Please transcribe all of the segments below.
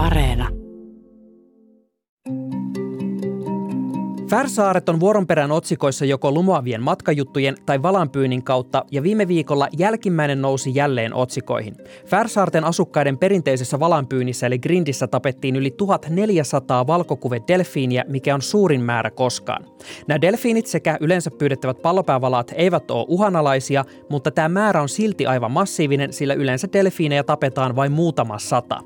Areena. Färsaaret on vuoronperän otsikoissa joko lumoavien matkajuttujen tai valanpyynnin kautta ja viime viikolla jälkimmäinen nousi jälleen otsikoihin. Färsaarten asukkaiden perinteisessä valanpyynnissä eli Grindissä tapettiin yli 1400 valkokuve-delfiiniä, mikä on suurin määrä koskaan. Nämä delfiinit sekä yleensä pyydettävät pallopäävalaat eivät ole uhanalaisia, mutta tämä määrä on silti aivan massiivinen, sillä yleensä delfiinejä tapetaan vain muutama sata.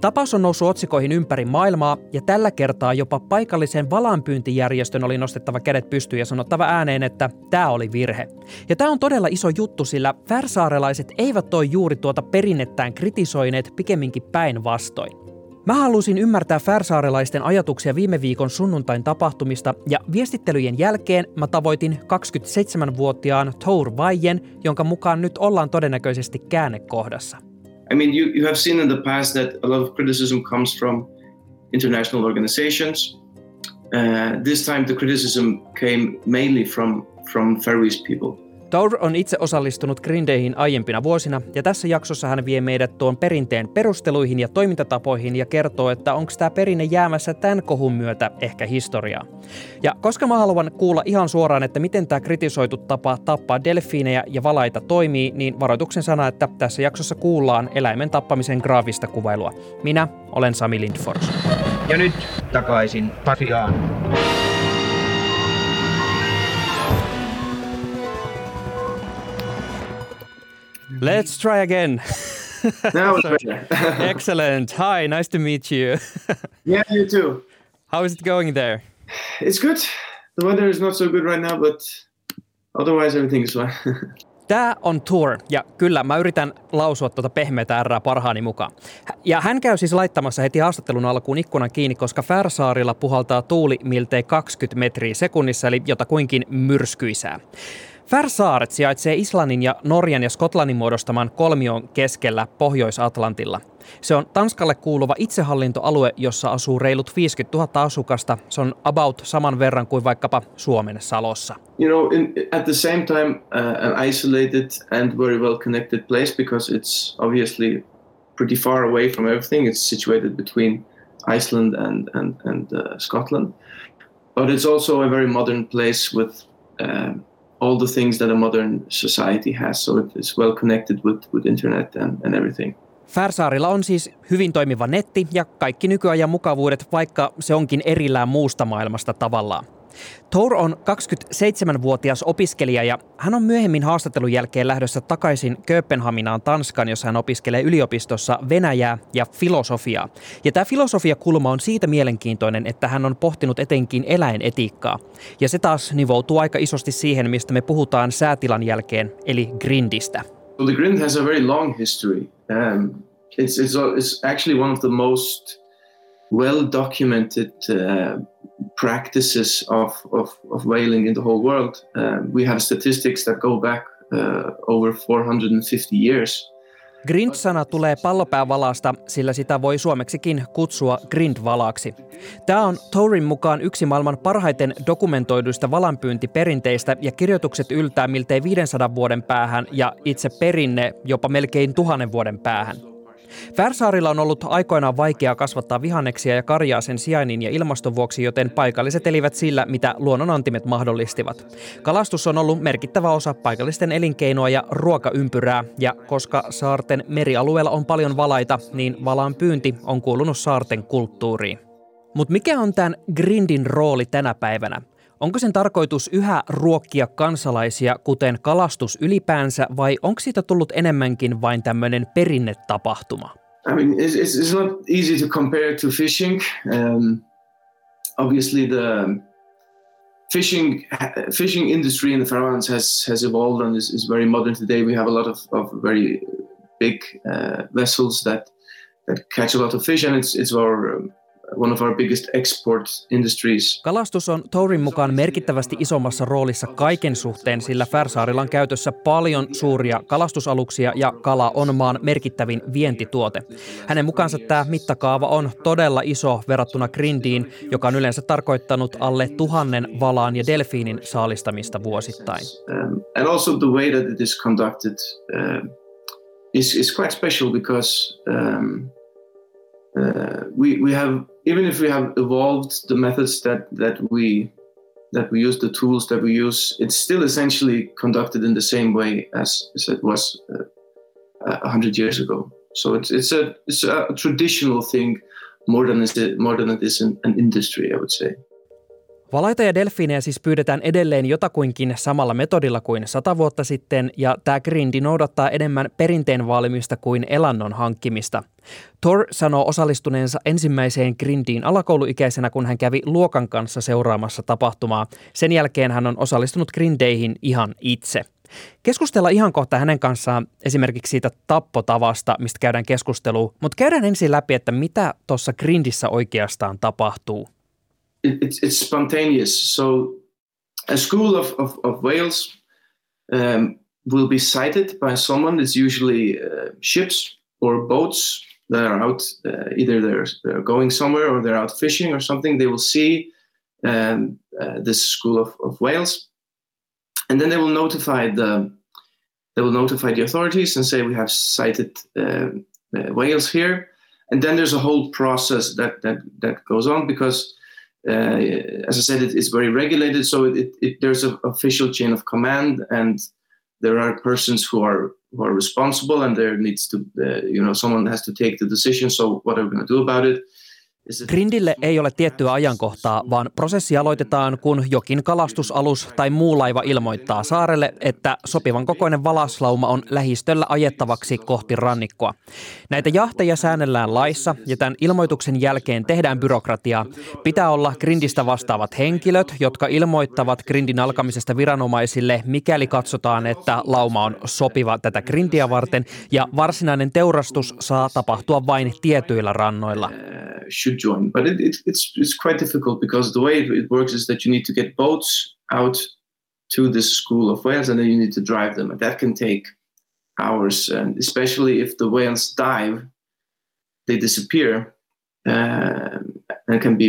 Tapaus on noussut otsikoihin ympäri maailmaa ja tällä kertaa jopa paikallisen valanpyyntijärjestön järjestön oli nostettava kädet pystyyn ja sanottava ääneen, että tämä oli virhe. Ja tämä on todella iso juttu, sillä färsaarelaiset eivät ole juuri tuota perinnettään kritisoineet pikemminkin päinvastoin. Mä halusin ymmärtää färsaarelaisten ajatuksia viime viikon sunnuntain tapahtumista ja viestittelyjen jälkeen mä tavoitin 27-vuotiaan Tour Vajen, jonka mukaan nyt ollaan todennäköisesti käännekohdassa. I mean, you, you have seen in the past that a lot of criticism comes from international organizations, Uh, this time the criticism came mainly from, from Faroese people. Taur on itse osallistunut Grindeihin aiempina vuosina ja tässä jaksossa hän vie meidät tuon perinteen perusteluihin ja toimintatapoihin ja kertoo, että onko tämä perinne jäämässä tämän kohun myötä ehkä historiaa. Ja koska mä haluan kuulla ihan suoraan, että miten tämä kritisoitu tapa tappaa delfiinejä ja valaita toimii, niin varoituksen sana, että tässä jaksossa kuullaan eläimen tappamisen graafista kuvailua. Minä olen Sami Lindfors. Ja nyt takaisin Pasiaan. Let's try again. Now it's better. Excellent. Hi, nice to meet you. yeah, you too. How is it going there? It's good. The weather is not so good right now, but otherwise everything is fine. Tämä on Tour, ja kyllä mä yritän lausua tuota pehmeitä R parhaani mukaan. Ja hän käy siis laittamassa heti haastattelun alkuun ikkunan kiinni, koska Färsaarilla puhaltaa tuuli miltei 20 metriä sekunnissa, eli jotakuinkin myrskyisää. Färsaaret sijaitsee Islannin ja Norjan ja Skotlannin muodostaman kolmion keskellä Pohjois-Atlantilla. Se on Tanskalle kuuluva itsehallintoalue, jossa asuu reilut 50 000 asukasta. Se on about saman verran kuin vaikkapa Suomen Salossa. You know, in, at the same time uh, an isolated and very well connected place because it's obviously pretty far away from everything. It's situated between Iceland and, and, and uh, Scotland. But it's also a very modern place with uh, all the things that a modern society has. So it's well connected with, with internet and, and everything. Färsaarilla on siis hyvin toimiva netti ja kaikki nykyajan mukavuudet, vaikka se onkin erillään muusta maailmasta tavallaan. Thor on 27-vuotias opiskelija ja hän on myöhemmin haastattelun jälkeen lähdössä takaisin Kööpenhaminaan Tanskan, jossa hän opiskelee yliopistossa Venäjää ja filosofiaa. Ja tämä filosofiakulma on siitä mielenkiintoinen, että hän on pohtinut etenkin eläinetiikkaa. Ja se taas nivoutuu aika isosti siihen, mistä me puhutaan säätilan jälkeen, eli grindistä. Well, the grind has a very long history. Um, it's, it's, it's actually one of the most well documented uh, practices of, of, of whaling in the whole world. Uh, we have statistics that go back uh, over 450 years. Grind-sana tulee pallopäävalasta, sillä sitä voi suomeksikin kutsua grindvalaksi. Tämä on Tourin mukaan yksi maailman parhaiten dokumentoiduista valanpyyntiperinteistä ja kirjoitukset yltää miltei 500 vuoden päähän ja itse perinne jopa melkein tuhannen vuoden päähän. Färsaarilla on ollut aikoinaan vaikeaa kasvattaa vihanneksia ja karjaa sen sijainnin ja ilmaston vuoksi, joten paikalliset elivät sillä, mitä luonnon antimet mahdollistivat. Kalastus on ollut merkittävä osa paikallisten elinkeinoa ja ruokaympyrää, ja koska saarten merialueella on paljon valaita, niin valaan pyynti on kuulunut saarten kulttuuriin. Mutta mikä on tämän grindin rooli tänä päivänä? Onko sen tarkoitus yhä ruokkia kansalaisia, kuten kalastus ylipäänsä, vai onko siitä tullut enemmänkin vain tämmöinen perinnetapahtuma? I mean, it's, it's not easy to compare to fishing. Um, obviously, the fishing fishing industry in the Faroes has has evolved and is, is very modern today. We have a lot of, of very big uh, vessels that that catch a lot of fish, and it's it's our um, one of our biggest export industries. Kalastus on Tourin mukaan merkittävästi isommassa roolissa kaiken suhteen, sillä Färsaarilla on käytössä paljon suuria kalastusaluksia ja kala on maan merkittävin vientituote. Hänen mukaansa tämä mittakaava on todella iso verrattuna Grindiin, joka on yleensä tarkoittanut alle tuhannen valaan ja delfiinin saalistamista vuosittain. Um, and also the way that it is conducted uh, is, is quite special because um, uh, we we have even if we have evolved the methods that that we that we use the tools that we use it's still essentially conducted in the same way as, as it was uh, a hundred years ago. So it's it's a it's a traditional thing more than it more than it is an, an industry i would say Valaita ja delfiinejä siis pyydetään edelleen jotakuinkin samalla metodilla kuin sata vuotta sitten, ja tämä grindi noudattaa enemmän perinteen vaalimista kuin elannon hankkimista. Thor sanoo osallistuneensa ensimmäiseen grindiin alakouluikäisenä, kun hän kävi luokan kanssa seuraamassa tapahtumaa. Sen jälkeen hän on osallistunut grindeihin ihan itse. Keskustella ihan kohta hänen kanssaan esimerkiksi siitä tappotavasta, mistä käydään keskustelua, mutta käydään ensin läpi, että mitä tuossa grindissä oikeastaan tapahtuu. It, it's, it's spontaneous. So a school of, of, of whales um, will be sighted by someone. It's usually uh, ships or boats that are out. Uh, either they're, they're, going somewhere or they're out fishing or something. They will see um, uh, this school of, of whales, and then they will notify the they will notify the authorities and say we have sighted uh, uh, whales here. And then there's a whole process that that that goes on because as I said, it, it's very regulated. So it, it, there's an official chain of command, and there are persons who are who are responsible, and there needs to, uh, you know, someone has to take the decision. So what are we going to do about it? Grindille ei ole tiettyä ajankohtaa, vaan prosessi aloitetaan, kun jokin kalastusalus tai muu laiva ilmoittaa saarelle, että sopivan kokoinen valaslauma on lähistöllä ajettavaksi kohti rannikkoa. Näitä jahteja säännellään laissa ja tämän ilmoituksen jälkeen tehdään byrokratiaa. Pitää olla Grindistä vastaavat henkilöt, jotka ilmoittavat Grindin alkamisesta viranomaisille, mikäli katsotaan, että lauma on sopiva tätä Grindia varten ja varsinainen teurastus saa tapahtua vain tietyillä rannoilla. Join. But it, it, it's it's quite difficult because the way it, it, works is that you need to get boats out to this school of whales, and then you need to drive them, and that can take hours. And especially if the whales dive, they disappear. Uh, can be,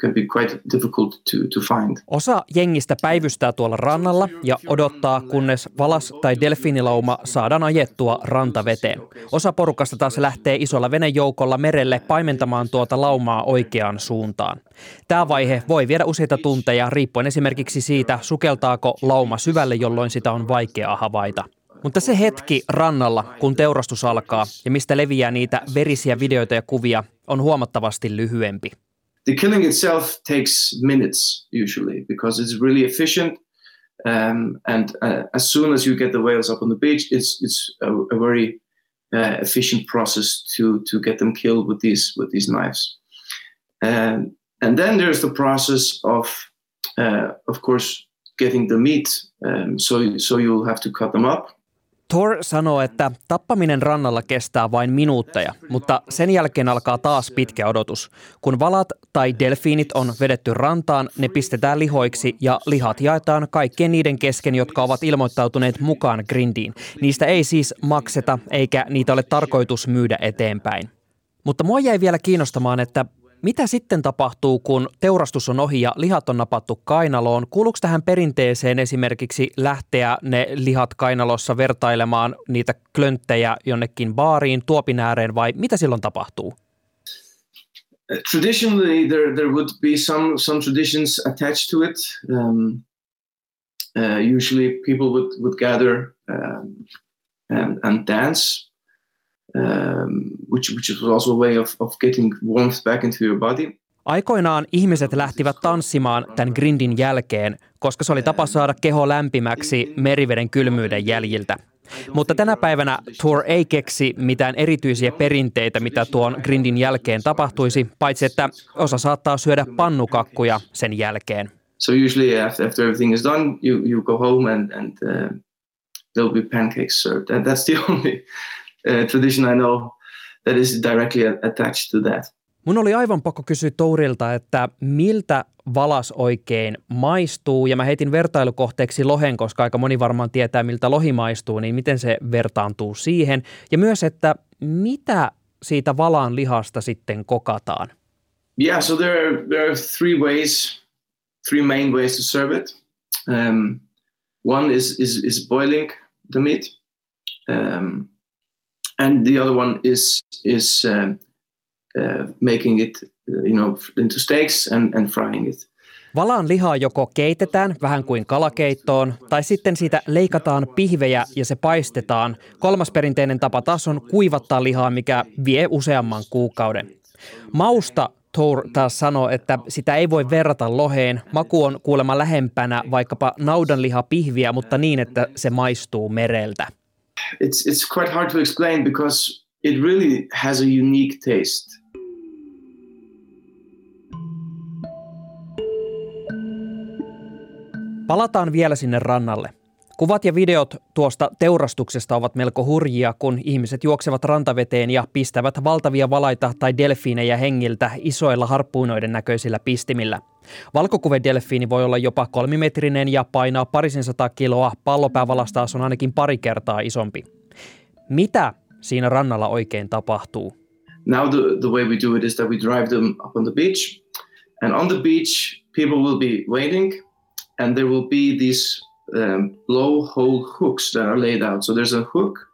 can be quite difficult to, to find. Osa jengistä päivystää tuolla rannalla ja odottaa, kunnes valas- tai delfiinilauma saadaan ajettua rantaveteen. Osa porukasta taas lähtee isolla venejoukolla merelle paimentamaan tuota laumaa oikeaan suuntaan. Tämä vaihe voi viedä useita tunteja riippuen esimerkiksi siitä, sukeltaako lauma syvälle, jolloin sitä on vaikeaa havaita. Mutta se hetki rannalla, kun teurastus alkaa ja mistä leviää niitä verisiä videoita ja kuvia, on huomattavasti lyhyempi. the killing itself takes minutes usually because it's really efficient. Um, and uh, as soon as you get the whales up on the beach, it's it's a, a very uh, efficient process to to get them killed with these with these knives. Um, and then there's the process of, uh, of course, getting the meat. Um, so so you'll have to cut them up Thor sanoo, että tappaminen rannalla kestää vain minuutteja, mutta sen jälkeen alkaa taas pitkä odotus. Kun valat tai delfiinit on vedetty rantaan, ne pistetään lihoiksi ja lihat jaetaan kaikkien niiden kesken, jotka ovat ilmoittautuneet mukaan grindiin. Niistä ei siis makseta eikä niitä ole tarkoitus myydä eteenpäin. Mutta mua jäi vielä kiinnostamaan, että mitä sitten tapahtuu, kun teurastus on ohi ja lihat on napattu kainaloon? Kuuluuko tähän perinteeseen esimerkiksi lähteä ne lihat kainalossa vertailemaan niitä klönttejä jonnekin baariin, tuopin ääreen vai mitä silloin tapahtuu? Traditionally, there, there would be some, some traditions attached to it. Um, uh, usually people would, would gather um, and, and dance um, which, which also a way of, of getting warmth back into your body. Aikoinaan ihmiset lähtivät tanssimaan tämän grindin jälkeen, koska se oli tapa saada keho lämpimäksi meriveden kylmyyden jäljiltä. Mutta tänä päivänä Tour ei keksi mitään erityisiä perinteitä, mitä tuon grindin jälkeen tapahtuisi, paitsi että osa saattaa syödä pannukakkuja sen jälkeen. So usually after, after everything is done, you, you go home and, and uh, there'll be pancakes served. And that's the only uh, tradition I know that is directly attached to that. Mun oli aivan pakko kysyä Tourilta, että miltä valas oikein maistuu, ja mä heitin vertailukohteeksi lohen, koska aika moni varmaan tietää, miltä lohi maistuu, niin miten se vertaantuu siihen, ja myös, että mitä siitä valan lihasta sitten kokataan? Yeah, so there are, there are three ways, three main ways to serve it. Um, one is, is, is boiling the meat. Um, and the other one is is um, uh, making it, you know, into steaks and, and frying it. Valaan lihaa joko keitetään vähän kuin kalakeittoon, tai sitten siitä leikataan pihvejä ja se paistetaan. Kolmas perinteinen tapa taas on kuivattaa lihaa, mikä vie useamman kuukauden. Mausta Thor taas sanoo, että sitä ei voi verrata loheen. Maku on kuulemma lähempänä vaikkapa naudanliha pihviä, mutta niin, että se maistuu mereltä. It's, it's quite hard to explain because it really has a unique taste. Palataan vielä sinne rannalle. Kuvat ja videot tuosta teurastuksesta ovat melko hurjia, kun ihmiset juoksevat rantaveteen ja pistävät valtavia valaita tai delfiinejä hengiltä isoilla harppuinoiden näköisillä pistimillä. Valkokuvedelfiini voi olla jopa kolmimetrinen ja painaa parisensataa kiloa, pallopäävalas taas on ainakin pari kertaa isompi. Mitä siinä rannalla oikein tapahtuu? Now the, the way we do it is that we drive them up on the beach and on the beach people will be waiting and there will be these um, blowhole hooks that are laid out. So there's a hook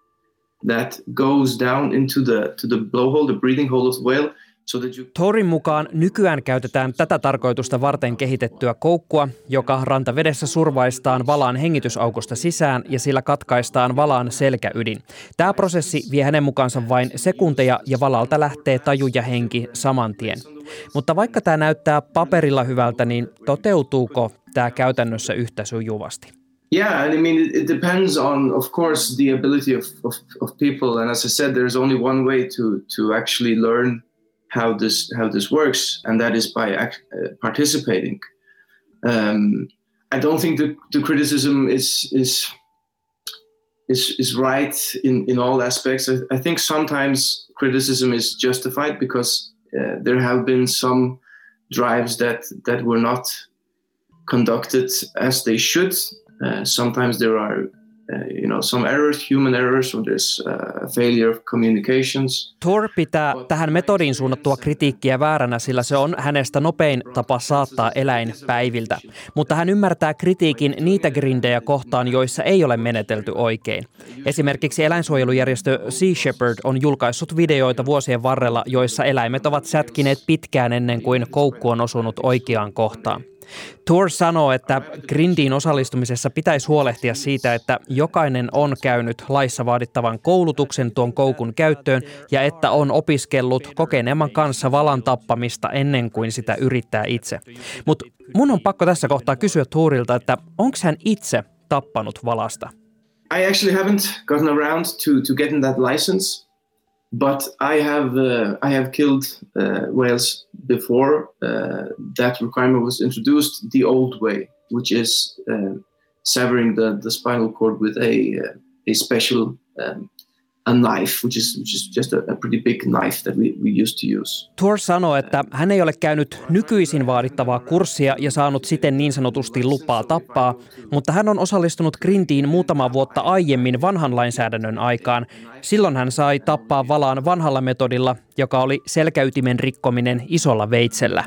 that goes down into the to the blowhole, the breathing hole of the whale. So that you... Thorin mukaan nykyään käytetään tätä tarkoitusta varten kehitettyä koukkua, joka rantavedessä survaistaan valaan hengitysaukosta sisään ja sillä katkaistaan valaan selkäydin. Tämä prosessi vie hänen mukaansa vain sekunteja ja valalta lähtee taju ja henki saman tien. Mutta vaikka tämä näyttää paperilla hyvältä, niin toteutuuko tämä käytännössä yhtä sujuvasti? Yeah, and I mean, it, depends on, of course, the ability of, of, of, people. And as I said, there's only one way to to actually learn how this how this works, and that is by act, uh, participating. Um, I don't think the, the criticism is is is is right in in all aspects. I, I think sometimes criticism is justified because uh, there have been some drives that that were not conducted as they should sometimes there are uh, you know, some errors, human errors, or there's uh, failure of communications. Thor pitää tähän metodiin suunnattua kritiikkiä vääränä, sillä se on hänestä nopein tapa saattaa eläin päiviltä. Mutta hän ymmärtää kritiikin niitä grindejä kohtaan, joissa ei ole menetelty oikein. Esimerkiksi eläinsuojelujärjestö Sea Shepherd on julkaissut videoita vuosien varrella, joissa eläimet ovat sätkineet pitkään ennen kuin koukku on osunut oikeaan kohtaan. Tour sanoo, että Grindiin osallistumisessa pitäisi huolehtia siitä, että jokainen on käynyt laissa vaadittavan koulutuksen tuon koukun käyttöön ja että on opiskellut kokeneemman kanssa valan tappamista ennen kuin sitä yrittää itse. Mutta mun on pakko tässä kohtaa kysyä Tourilta, että onko hän itse tappanut valasta? I actually haven't gotten around to, to getting that license. But I have uh, I have killed uh, whales before. Uh, that requirement was introduced the old way, which is uh, severing the, the spinal cord with a uh, a special um, a knife, which is, which is just a, a pretty big knife that we, we used to use. Thor sanoi, että hän ei ole käynyt nykyisin vaadittavaa kurssia ja saanut siten niin sanotusti lupaa tappaa, mutta hän on osallistunut Grintiin muutama vuotta aiemmin vanhan lainsäädännön aikaan. Silloin hän sai tappaa valaan vanhalla metodilla, joka oli selkäytimen rikkominen isolla veitsellä.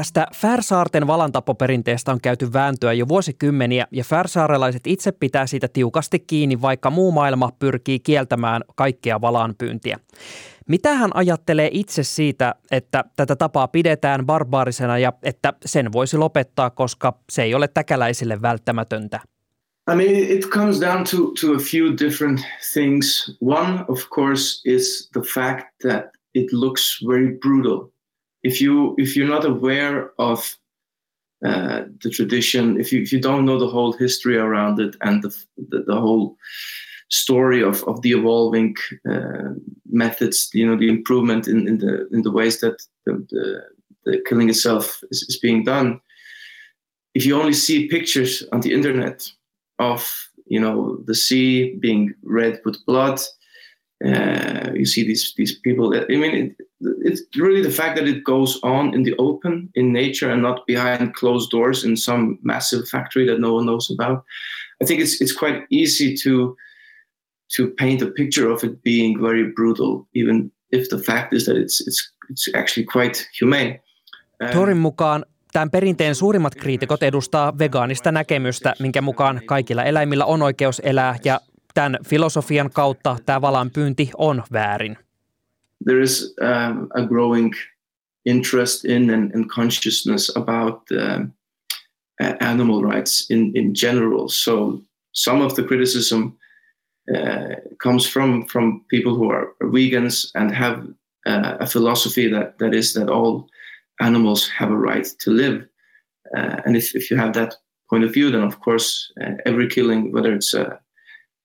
Tästä Färsaarten valantapoperinteestä on käyty vääntöä jo vuosikymmeniä ja färsaarelaiset itse pitää siitä tiukasti kiinni, vaikka muu maailma pyrkii kieltämään kaikkea valanpyyntiä. Mitä hän ajattelee itse siitä, että tätä tapaa pidetään barbaarisena ja että sen voisi lopettaa, koska se ei ole täkäläisille välttämätöntä? I mean, it comes down to, to a few different things. One, of course, is the fact that it looks very brutal. If you if you're not aware of uh, the tradition, if you if you don't know the whole history around it and the the, the whole story of, of the evolving uh, methods, you know, the improvement in, in the in the ways that the, the, the killing itself is, is, being done. If you only see pictures on the internet of you know the sea being red with blood, uh, you see these these people. I mean, it, it's really the fact that it goes on in the open, in nature, and not behind closed doors in some massive factory that no one knows about. I think it's it's quite easy to to paint a picture of it being very brutal, even if the fact is that it's it's it's actually quite humane. Um, Torin mukaan Tämän perinteen suurimmat kriitikot edustaa vegaanista näkemystä, minkä mukaan kaikilla eläimillä on oikeus elää ja Tämän filosofian kautta tämä valanpyynti on väärin. There is um, a growing interest in and, and consciousness about uh, animal rights in, in general. So some of the criticism uh, comes from from people who are vegans and have uh, a philosophy that, that is that all animals have a right to live. Uh, and if, if you have that point of view, then of course uh, every killing, whether it's a,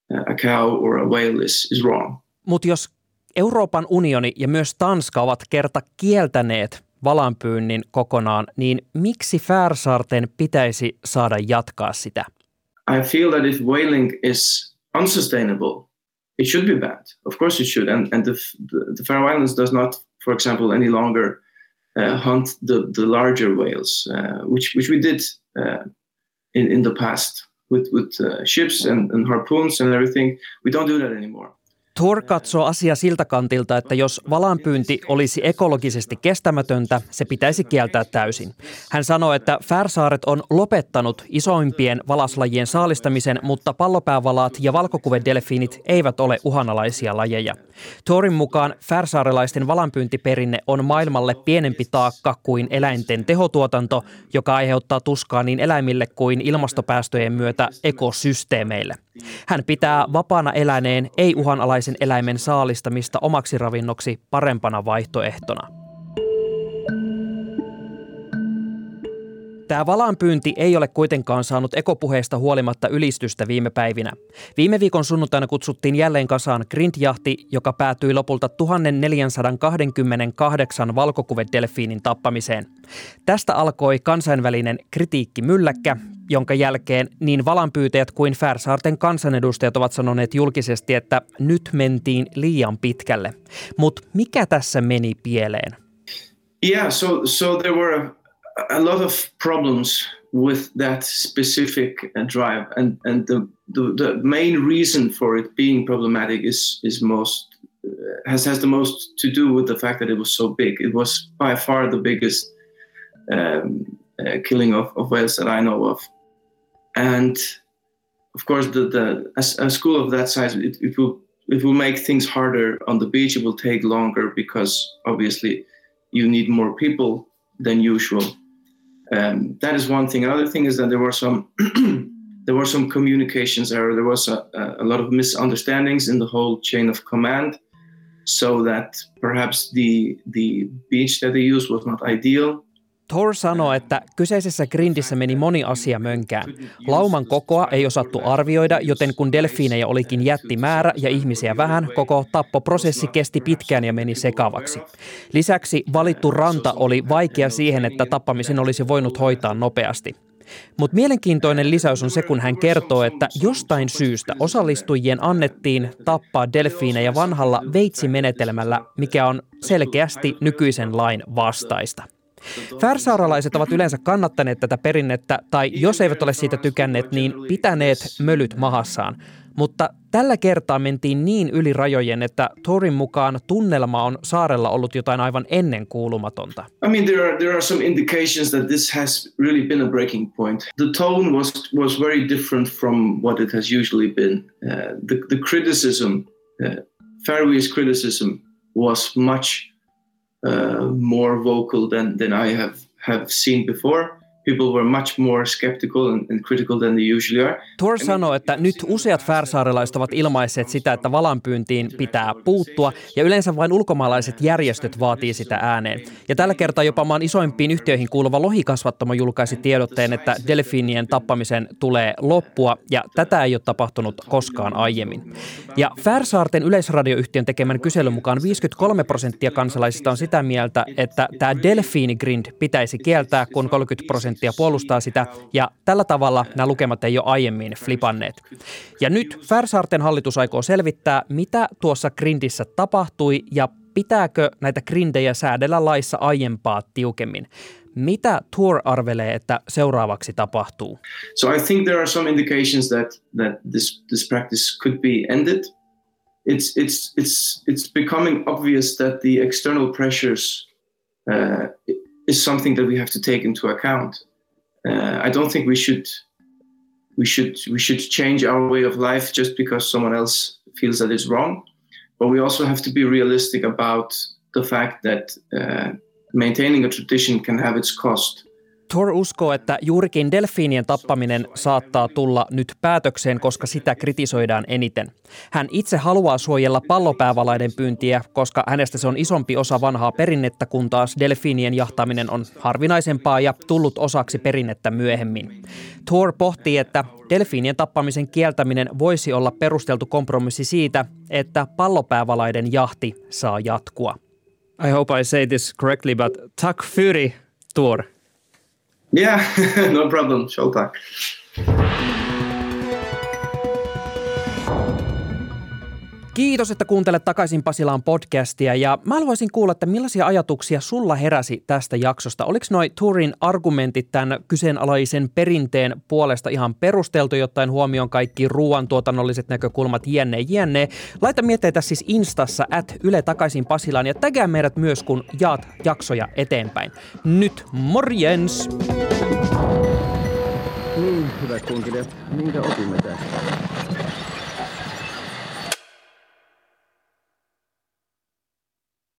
a cow or a whale, is, is wrong. Mutta jos Euroopan unioni ja myös Tanska ovat kerta kieltäneet valanpyynnin kokonaan, niin miksi Färsaarten pitäisi saada jatkaa sitä? I feel that if whaling is unsustainable, it should be banned. Of course it should. And, and the, the, the Faroe Islands does not, for example, any longer uh, hunt the, the larger whales, uh, which, which we did uh, in, in the past with, with uh, ships and, and harpoons and everything. We don't do that anymore. Thor katsoo asia siltä kantilta, että jos valanpyynti olisi ekologisesti kestämätöntä, se pitäisi kieltää täysin. Hän sanoo, että Färsaaret on lopettanut isoimpien valaslajien saalistamisen, mutta pallopäävalaat ja valkokuvedelfiinit eivät ole uhanalaisia lajeja. Thorin mukaan Färsaarelaisten valanpyyntiperinne on maailmalle pienempi taakka kuin eläinten tehotuotanto, joka aiheuttaa tuskaa niin eläimille kuin ilmastopäästöjen myötä ekosysteemeille. Hän pitää vapaana eläneen ei-uhanalaisen eläimen saalistamista omaksi ravinnoksi parempana vaihtoehtona. Tämä valanpyynti ei ole kuitenkaan saanut ekopuheesta huolimatta ylistystä viime päivinä. Viime viikon sunnuntaina kutsuttiin jälleen kasaan grindjahti, joka päätyi lopulta 1428 valkokuvedelfiinin tappamiseen. Tästä alkoi kansainvälinen kritiikki mylläkkä, jonka jälkeen niin valanpyytäjät kuin Färsaarten kansanedustajat ovat sanoneet julkisesti, että nyt mentiin liian pitkälle. Mutta mikä tässä meni pieleen? Yeah, so so there were a lot of problems with that specific uh, drive, and and the, the, the main reason for it being problematic is is most uh, has has the most to do with the fact that it was so big. It was by far the biggest um, uh, killing of, of whales that I know of, and of course, the the a, a school of that size it, it will it will make things harder on the beach. It will take longer because obviously you need more people than usual um, that is one thing. Another thing is that there were some there were some communications error. There was a, a lot of misunderstandings in the whole chain of command, so that perhaps the the beach that they used was not ideal. Thor sanoo, että kyseisessä grindissä meni moni asia mönkään. Lauman kokoa ei osattu arvioida, joten kun delfiinejä olikin jättimäärä ja ihmisiä vähän, koko tappoprosessi kesti pitkään ja meni sekavaksi. Lisäksi valittu ranta oli vaikea siihen, että tappamisen olisi voinut hoitaa nopeasti. Mutta mielenkiintoinen lisäys on se, kun hän kertoo, että jostain syystä osallistujien annettiin tappaa delfiinejä vanhalla veitsimenetelmällä, mikä on selkeästi nykyisen lain vastaista. Färsaaralaiset ovat yleensä kannattaneet tätä perinnettä, tai jos eivät ole siitä tykänneet, niin pitäneet mölyt mahassaan. Mutta tällä kertaa mentiin niin yli rajojen, että Torin mukaan tunnelma on saarella ollut jotain aivan ennen kuulumatonta. I mean, there are, there are some indications that this has really been a breaking point. The tone was, was very different from what it has usually been. Uh, the, the criticism, uh, Faroese criticism was much Uh, more vocal than, than I have, have seen before. People were much more skeptical and, critical than they usually are. Thor sanoo, että nyt useat färsaarelaiset ovat ilmaisseet sitä, että valanpyyntiin pitää puuttua, ja yleensä vain ulkomaalaiset järjestöt vaatii sitä ääneen. Ja tällä kertaa jopa maan isoimpiin yhtiöihin kuuluva lohikasvattamo julkaisi tiedotteen, että delfiinien tappamisen tulee loppua, ja tätä ei ole tapahtunut koskaan aiemmin. Ja Färsaarten yleisradioyhtiön tekemän kyselyn mukaan 53 prosenttia kansalaisista on sitä mieltä, että tämä delfiinigrind pitäisi kieltää, kun 30 prosenttia prosenttia puolustaa sitä, ja tällä tavalla nämä lukemat ei ole aiemmin flipanneet. Ja nyt Färsaarten hallitus aikoo selvittää, mitä tuossa grindissä tapahtui ja pitääkö näitä grindejä säädellä laissa aiempaa tiukemmin. Mitä Tour arvelee, että seuraavaksi tapahtuu? So I think there are some indications that that this this practice could be ended. It's it's it's it's becoming obvious that the external pressures uh, is something that we have to take into account. Uh, I don't think we should we should we should change our way of life just because someone else feels that it's wrong. But we also have to be realistic about the fact that uh, maintaining a tradition can have its cost. Thor uskoo, että juurikin delfiinien tappaminen saattaa tulla nyt päätökseen, koska sitä kritisoidaan eniten. Hän itse haluaa suojella pallopäävalaiden pyyntiä, koska hänestä se on isompi osa vanhaa perinnettä, kun taas delfiinien jahtaaminen on harvinaisempaa ja tullut osaksi perinnettä myöhemmin. Thor pohtii, että delfiinien tappamisen kieltäminen voisi olla perusteltu kompromissi siitä, että pallopäävalaiden jahti saa jatkua. I hope I say this correctly, but tack fyri, Thor. Yeah, no problem. Showtime. Kiitos, että kuuntelet takaisin Pasilaan podcastia ja mä haluaisin kuulla, että millaisia ajatuksia sulla heräsi tästä jaksosta. Oliko noi Turin argumentit tämän kyseenalaisen perinteen puolesta ihan perusteltu, jotain huomioon kaikki ruoantuotannolliset näkökulmat, jenne, jenne. Laita mietteitä siis Instassa at Yle takaisin Pasilaan ja tägää meidät myös, kun jaat jaksoja eteenpäin. Nyt morjens! Niin, hyvät kunkilijat, minkä opimme tästä?